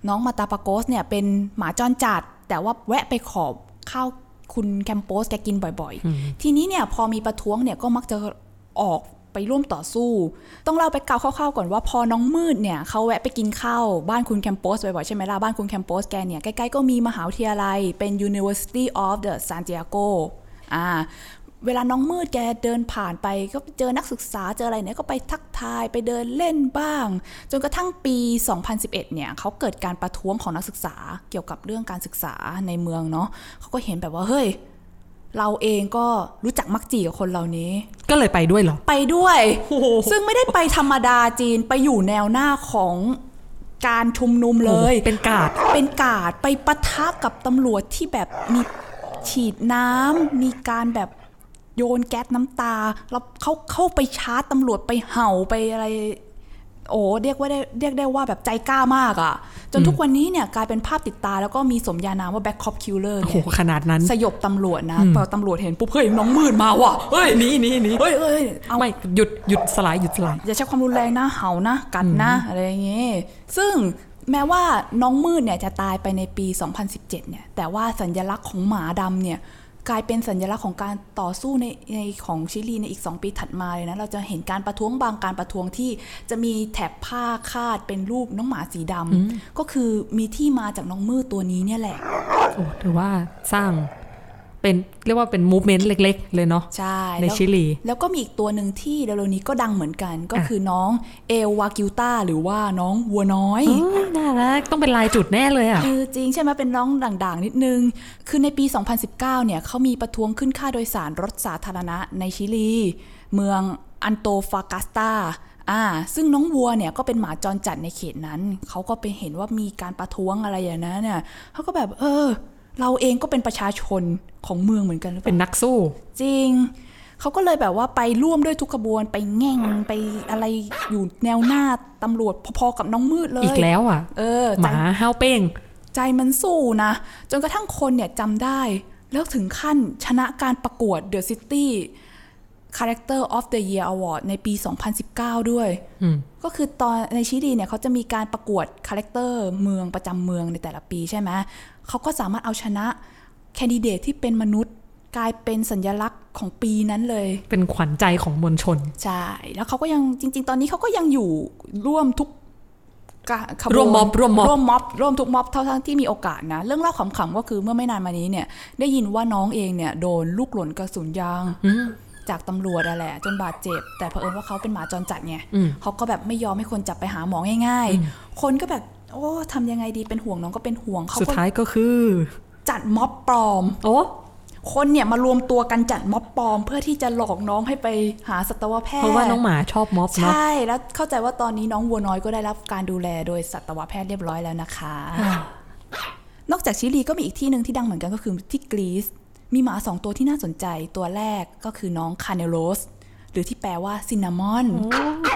น้องมาตาปาโกสเนี่ยเป็นหมาจรจัด แต่ว่าแวะไปขอบข้าวคุณแคมโปสแกกินบ่อยๆ ทีนี้เนี่ยพอมีประท้วงเนี่ยก็มักจะ ออกไปร่วมต่อสู้ ต้องเล่าไปเก่าคร่าวๆก่อนว่าพอน้องมืดเนี่ยเขาแวะไปกินข้าวบ้านคุณแคมโปสบ่อยๆใช่ไหมล่ะบ้านคุณแคมโปสแกเนี่ยใกล้ๆก็มีมหาวิทยาลัยเป็น University of the Santiago อ่าเวลาน้องมืดแกเดินผ่านไปก็เจอนักศึกษาเจออะไรเนี่ยก็ไปทักทายไปเดินเล่นบ้าง จนกระทั่งปี 2011 เนี่ยเขาเกิดการประท้วงของนักศึกษาเกี่ยวกับเรื่องการศึกษาในเมืองเนาะเขาก็เห็นแบบว่าเฮ้ย เราเองก็รู้จักมักจีกับคนเหล่านี้ ก็เลยไปด้วยเหรอ ไปด้วย ซึ่งไม่ได้ไปธรรมดาจีนไปอยู่แนวหน้าของการชุมนุมเลยโอ้เป็นกาด เป็นกาดไปปะทะกับตำรวจที่แบบมีฉีดน้ำมีการแบบโยนแก๊สน้ำตา แล้วเขาเข้าไปชาร์จตำรวจไปเห่าไปอะไร โอ้เรียกว่าได้เรียกได้ว่าแบบใจกล้ามากอะ่ะ จนทุกวันนี้เนี่ยกลายเป็นภาพติดตาแล้วก็มีสมญานามว่า Black Cop Killer โอ้โหเนี่ยขนาดนั้น สยบตำรวจนะพอตำรวจเห็นปุ๊บเฮ้ยน้องมืดมาว่ะเฮ้ยนี่นี่นี่เฮ้ยเฮ้ยเอาไม่หยุดหยุดสลายหยุดสลายอย่าใช้ความรุนแรงนะเห่านะกัดนะอะไรอย่างเงี้ยซึ่งแม้ว่าน้องมืดเนี่ยจะตายไปในปี 2017 เนี่ย แต่ว่าสัญลักษณ์ของหมาดำเนี่ย กลายเป็นสัญลักษณ์ของการต่อสู้ในในของชิลีในอีก 2 ปีถัดมาเลยนะ เราจะเห็นการประท้วงบางการประท้วงที่จะมีแถบผ้าคาดเป็นรูปน้องหมาสีดำก็คือมีที่มาจากน้องมืดตัวนี้เนี่ยแหละโอ้ถือว่าสร้าง เป็นเรียกว่าเป็นมูฟเมนต์เล็ก ๆ เลยเนาะใช่ในแล้วชิลี แล้วก็มีอีกตัวหนึ่งที่เร็วๆนี้ก็ดังเหมือนกัน ก็คือน้องเอลวากิวต้าหรือว่าน้องวัวน้อยเอ้ยน่ารักต้องเป็นลายจุดแน่เลยอะเออจริงใช่ไหมเป็นน้องด่างๆ นิดนึง คือในปี 2019 เนี่ยเขามีประท้วงขึ้นค่าโดยสารรถสาธารณะในชิลี เมืองอันโตฟากัสตาอ่าซึ่งน้องวัวเนี่ยก็เป็นหมาจรจัดในเขตนั้น เขาก็ไปเห็นว่ามีการประท้วงอะไรอย่างนั้นเนี่ยเขาก็แบบเออ เราเองก็เป็นประชาชนของเมืองเหมือนกันหรือเปเป็นล่านักสู้ จริงเขาก็เลยแบบว่าไปร่วมด้วยทุกขบวนไปแง่งไปอะไรอยู่แนวหน้าตำรวจพอๆกับน้องมืดเลยอีกแล้วอะ เออหใจมาห้าวเป้ง ใจมันสู้นะ จนกระทั่งคนเนี่ยจำได้ แล้วถึงขั้นชนะการประกวด The City Character of the Year Award ในปี 2019 ด้วยอืมก็คือตอนในชิลีเนี่ยเขาจะมีการประกวด character เมืองประจำเมืองในแต่ละปีใช่ไหมเขาก็สามารถเอาชนะแคนดิเดตที่เป็นมนุษย์กลายเป็นสัญลักษณ์ของปีนั้นเลย เป็นขวัญใจของมวลชน ใช่ แล้วเขาก็ยังจริง ๆ ตอนนี้เขาก็ยังอยู่ร่วมทุกกะขบวนร่วมม็อบร่วมม็อบร่วมม็อบร่วมทุกม็อบเท่าทั้งที่มีโอกาสนะ เรื่องเล่าขำๆก็คือเมื่อไม่นานมานี้เนี่ย ได้ยินว่าน้องเองเนี่ย โดนลูกหล่นกระสุนยางอืม จากตำรวจอะแหละ จนบาดเจ็บ แต่เผอิญว่าเขาเป็นหมาจรจัดไงอืมเขาก็แบบไม่ยอมให้คนจับไปหาหมอง่าย ๆ คนก็แบบ โอ้ทำยังไงดีเป็นห่วงน้องก็เป็นห่วงเขาสุดก็ท้ายก็คือ จัดม็อบปลอม โอ้คนเนี่ยมารวมตัวกันจัดม็อบปลอม เพื่อที่จะหลอกน้องให้ไปหาสัตวแพทย์เพราะว่าน้องหมาชอบม็อบเนาะใช่แล้วเข้าใจว่าตอนนี้น้องวัวน้อยก็ได้รับการดูแลโดยสัตวแพทย์เรียบร้อยแล้วนะคะ นอกจากชิลีก็มีอีกที่หนึ่งที่ดังเหมือนกันก็คือที่กรีซ มีหมาสองตัวที่น่าสนใจตัวแรกก็คือน้องคาเนโรสหรือที่แปลว่า cinnamon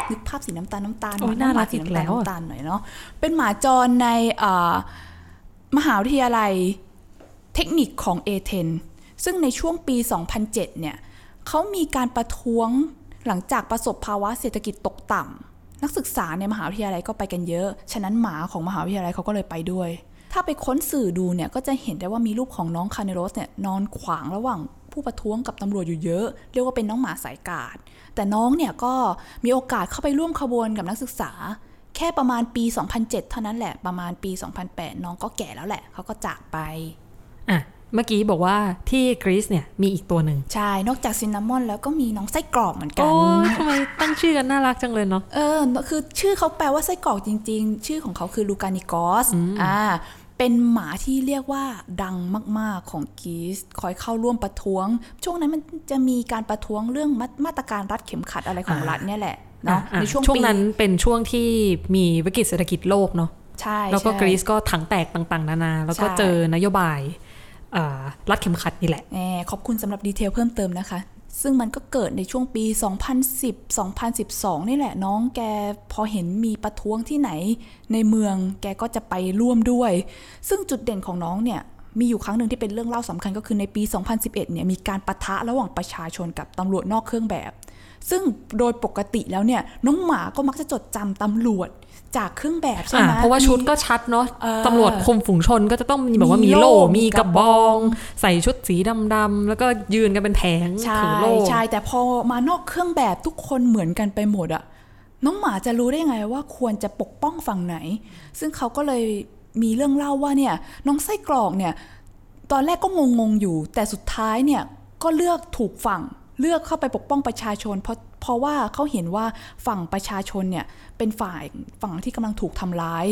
นึกภาพสีน้ำตาลน้ำตาลโอ้ยน่ารักหมสีอีกแล้วอะ หมาสีน้ำตาลวอะน้ำตาลหน่อยเนาะเป็นหมาจรในเอ่อมหาวิทยาลัยเทคนิคของเอเธนส์ซึ่งในช่วงปี 2007 เนี่ยเขามีการประท้วงหลังจากประสบภาวะเศรษฐกิจตกต่ำนักศึกษาในมหาวิทยาลัยก็ไปกันเยอะ ฉะนั้นหมาของมหาวิทยาลัยเขาก็เลยไปด้วย ถ้าไปค้นสื่อดูเนี่ยก็จะเห็นได้ว่ามีรูปของน้องคาเนโรสเนี่ยนอนขวางระหว่างผู้ประท้วงกับตำรวจอยู่เยอะ เรียกว่าเป็นน้องหมาสายการ์ด แต่น้องเนี่ยก็มีโอกาสเข้าไปร่วมขบวนกับนักศึกษา แค่ประมาณปี 2007 เท่านั้นแหละประมาณปี 2008 น้องก็แก่แล้วแหละเขาก็จากไปอะเมื่อกี้บอกว่าที่กรีซเนี่ยมีอีกตัวหนึ่งใช่ นอกจากซินนามอนแล้วก็มีน้องไส้กรอกเหมือนกัโอ้นทำไมตั้งชื่อกันน่ารักจังเลยเนาะเออ คือชื่อเขาแปลว่าไส้กรอกจริง ๆ ชื่อของเขาคือลูกานิกอสอ่า เป็นหมาที่เรียกว่าดังมาก ๆ ของกรีซคอยเข้าร่วมประท้วง ช่วงนั้นมันจะมีการประท้วงเรื่องมามาตรการรัดเข็มขัดอะไรของอ่ารัฐเนี่ยแหละเนาะอะในช่วงช่วงปีนั้นเป็นช่วงที่มีวิกฤตเศรษฐกิจโลกเนาะใช่แล้วก็ใช่กรีซก็ถังแตกต่างๆ นานา แล้วก็ใช่เจอนโยบายอ่ารัดเข็มขัดนี่แหละแหมขอบคุณสำหรับดีเทลเพิ่มเติมนะคะ ซึ่งมันก็เกิดในช่วงปี 2010 2012 นี่แหละน้องแกพอเห็นมีประท้วงที่ไหน ในเมืองแกก็จะไปร่วมด้วย ซึ่งจุดเด่นของน้องเนี่ยมีอยู่ครั้งหนึ่งที่เป็นเรื่องเล่าสำคัญก็คือในปี 2011 เนี่ยมีการประทะระหว่างประชาชนกับตำรวจนอกเครื่องแบบ ซึ่งโดยปกติแล้วเนี่ยน้องหมาก็มักจะจดจำตำรวจ จากเครื่องแบบใช่ไหมอ่าเพราะว่าชุดก็ชัดเนาะเออตำรวจคุมฝูงชนก็จะต้องมีแบบว่ามีมีโล่โล่มีมีกกระระบบอองงใส่ชุดสีดำๆแล้วก็ยืนกันเป็นแผงใช่ถือโล่ใช่แต่พอมานอกเครื่องแบบทุกคนเหมือนกันไปหมดอะน้องหมาจะรู้ได้ไงว่าควรจะปกป้องฝั่งไหน ซึ่งเขาก็เลยมีเรื่องเล่าว่าเนี่ยน้องไส้กรอกเนี่ยตอนแรกก็งงๆอยู่ แต่สุดท้ายเนี่ยก็เลือกถูกฝั่งเลือกเข้าไปปกป้องประชาชนเพราะ เพราะว่าเขาเห็นว่าฝั่งประชาชนเนี่ยเป็นฝ่ายฝั่งที่กำลังถูกทำร้าย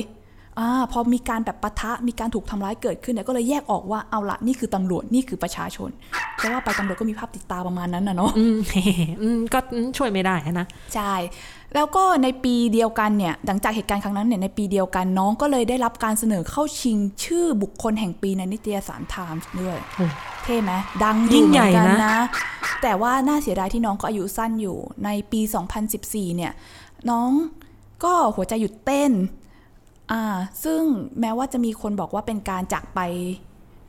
อ่าพอมีการแบบปะทะมีการถูกทำร้ายเกิดขึ้นเนี่ยก็เลยแยกออกว่าเอาละนี่คือตำรวจนี่คือประชาชนแต่ว่าไปตำรวจก็มีภาพติดตาประมาณนั้นนะเนาะอืมอืมก็อืมช่วยไม่ได้นะใช่แล้วก็ในปีเดียวกันเนี่ยหลังจากเหตุการณ์ครั้งนั้นเนี่ยในปีเดียวกันน้องก็เลยได้รับการเสนอเข้าชิงชื่อบุคคลแห่งปีในนิตยสารไทม์ด้วยโอ้เท่ไหมดังอยิ่ยู่งเหใหญ่มือนกันนะนะ แต่ว่าน่าเสียดายที่น้องก็อายุสั้นอยู่ในปี 2014 เนี่ย น้องก็หัวใจหยุดเต้น อ่า ซึ่งแม้ว่าจะมีคนบอกว่าเป็นการจากไป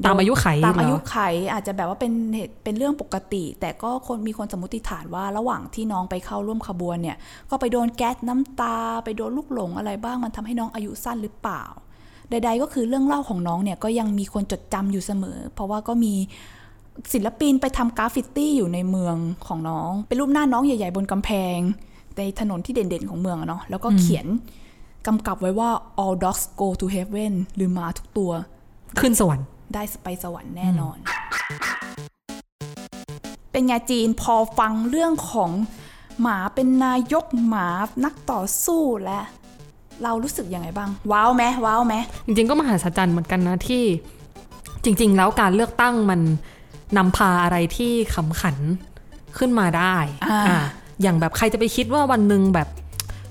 ตามอายุไขตามอายุเหรไขอาจจะแบบว่าเป็นเหตุเป็นเรื่องปกติ แต่ก็คนมีคนสมมติฐานว่าระหว่างที่น้องไปเข้าร่วมขบวนเนี่ย ก็ไปโดนแก๊สน้ำตา ไปโดนลูกหลงอะไรบ้างมันทำให้น้องอายุสั้นหรือเปล่า ใด ๆ ก็คือเรื่องเล่าของน้องเนี่ยก็ยังมีคนจดจำอยู่เสมอ เพราะว่าก็มีศิลปินไปทำกราฟฟิตี้อยู่ในเมืองของน้อง เป็นรูปหน้าน้องใหญ่ ๆ บนกำแพงในถนนที่เด่นๆของเมืองอะเนาะแล้วก็เขียน กำกับไว้ว่า all dogs go to heaven หรือหมาทุกตัว ขึ้นสวรรค์ ได้ไปสวรรค์แน่นอน เป็นไงจีนพอฟังเรื่องของหมาเป็นนายกหมานักต่อสู้และ เรารู้สึกยังไงบ้าง ว้าวไหมว้าวไหมจริงๆก็มหัศจรรย์เหมือนกันนะที่ จริง ๆ แล้วการเลือกตั้งมันนำพาอะไรที่ขำขันขึ้นมาได้ อ่าอะอย่างแบบใครจะไปคิดว่าวันหนึ่งแบบ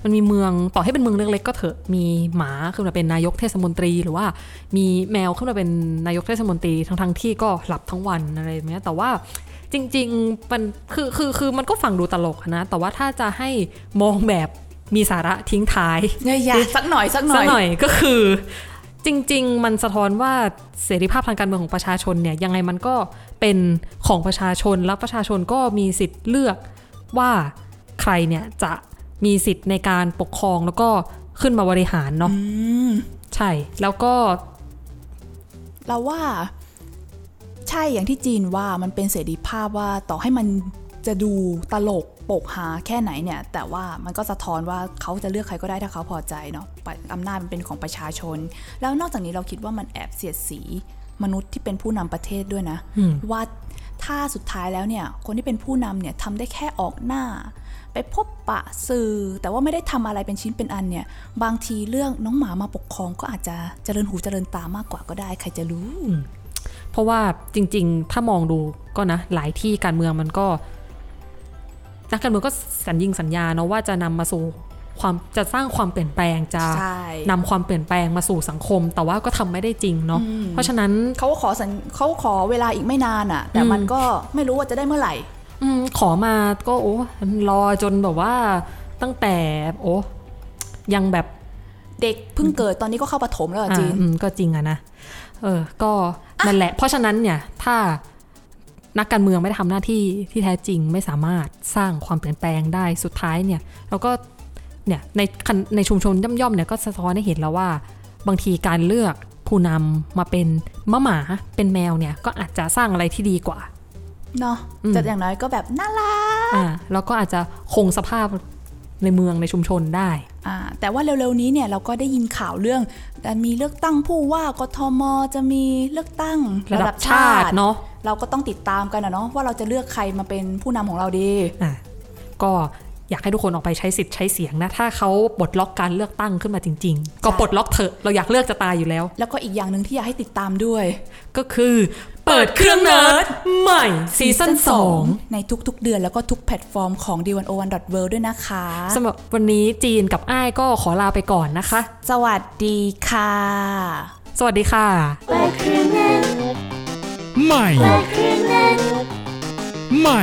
มันมีเมืองต่อให้เป็นเมืองเล็กๆก็เถอะมีหมาขึ้นมาเป็นนายกเทศมนตรี หรือว่ามีแมวขึ้นมาเป็นนายกเทศมนตรีทั้งๆที่ก็หลับทั้งวันอะไรแบบเนี้ยแต่ว่าจริงๆมันคือคือคือมันก็ฟังดูตลกอะนะแต่ว่าถ้าจะให้มองแบบมีสาระทิ้งท้ายเนี่ยอยากสักหน่อยสักหน่สัอกยหน่อยก็คือ จริง ๆ มันสะท้อนว่าเสรีภาพทางการเมืองของประชาชนเนี่ยยังไงมันก็เป็นของประชาชนแล้วประชาชนก็มีสิทธิ์เลือกว่าใครเนี่ยจะ มีสิทธิ์ในการปกครองแล้วก็ขึ้นมาบริหารเนาะใช่แล้วก็ เราว่าใช่อย่างที่จีนว่ามันเป็นเสรีภาพว่าต่อให้มันจะดูตลกโปกฮาแค่ไหนเนี่ย แต่ว่ามันก็สะท้อนว่าเขาจะเลือกใครก็ได้ถ้าเขาพอใจเนาะปะอำนาจมันเป็นของประชาชน แล้วนอกจากนี้เราคิดว่ามันแอบเสียดสีมนุษย์ที่เป็นผู้นำประเทศด้วยนะ ว่า ถ้าสุดท้ายแล้วเนี่ยคนที่เป็นผู้นำเนี่ยทำได้แค่ออกหน้า ไปพบปะสื่อ แต่ว่าไม่ได้ทำอะไรเป็นชิ้นเป็นอันเนี่ยบางทีเรื่องน้องหมามาปกครองก็อาจจะเจริญหูเจริญตามากกว่าก็ได้ใครจะรู้ เพราะว่าจริง ๆ ถ้ามองดูก็นะหลายที่การเมืองมันก็นักการเมืองก็สัญญิงสัญญาเนาะว่าจะนำมาสู่ ความจะสร้างความเปลี่ยนแปลงจะใช่นำความเปลี่ยนแปลงมาสู่สังคม แต่ว่าก็ทำไม่ได้จริงเนาะเพราะฉะนั้นเขาก็ขอสัญเขาขอเวลาอีกไม่นานอะ่ะ แต่มันก็ไม่รู้ว่าจะได้เมื่อไหร่อมขอมาก็โอ้รอจนแบบว่าตั้งแต่ โอ้ยังแบบเด็กเพิ่งเกิดตอนนี้ก็เข้าปฐมแล้วอะจีนอ่าอืมก็จริงอะนะเออ ก็นั่นแหละ เพราะฉะนั้นเนี่ย ถ้านักการเมืองไม่ได้ทำหน้าที่ที่แท้จริงไม่สามารถสร้างความเปลี่ยนแปลงได้สุดท้ายเนี่ย เราก็ เนี่ยในคันในชุมชนย่อมๆเนี่ยก็สะท้อนให้เห็นแล้วว่า บางทีการเลือกผู้นำมาเป็นมะหมาเป็นแมวเนี่ยก็อาจจะสร้างอะไรที่ดีกว่าเนาะอืมจะอย่างน้อยก็แบบน่ารักอ่าแล้วก็อาจจะคงสภาพในเมืองในชุมชนได้อ่าแต่ว่าเร็วๆนี้เนี่ยเราก็ได้ยินข่าวเรื่องการมีเลือกตั้งผู้ว่ากทมจะมีเลือกตั้งระดับชาติเนาะเราก็ต้องติดตามกันนะเนาะว่าเราจะเลือกใครมาเป็นผู้นำของเราดีอะก็ อยากให้ทุกคนออกไปใช้สิทธิ์ใช้เสียงนะ ถ้าเขาปลดล็อกการเลือกตั้งขึ้นมาจริง ๆ ก็ปลดล็อกเถอะเราอยากเลือกจะตายอยู่แล้ว แล้วก็อีกอย่างหนึ่งที่อยากให้ติดตามด้วย ก็คือเปิดเครื่องเนิร์ดใหม่ซีซั่น2 ในทุกๆ เดือนแล้วก็ทุกแพลตฟอร์มของ The101.world ด้วยนะคะสำหรับวันนี้จีนกับอ้ายก็ขอลาไปก่อนนะคะ สวัสดีค่ะ สวัสดีค่ะใหม่ใหม่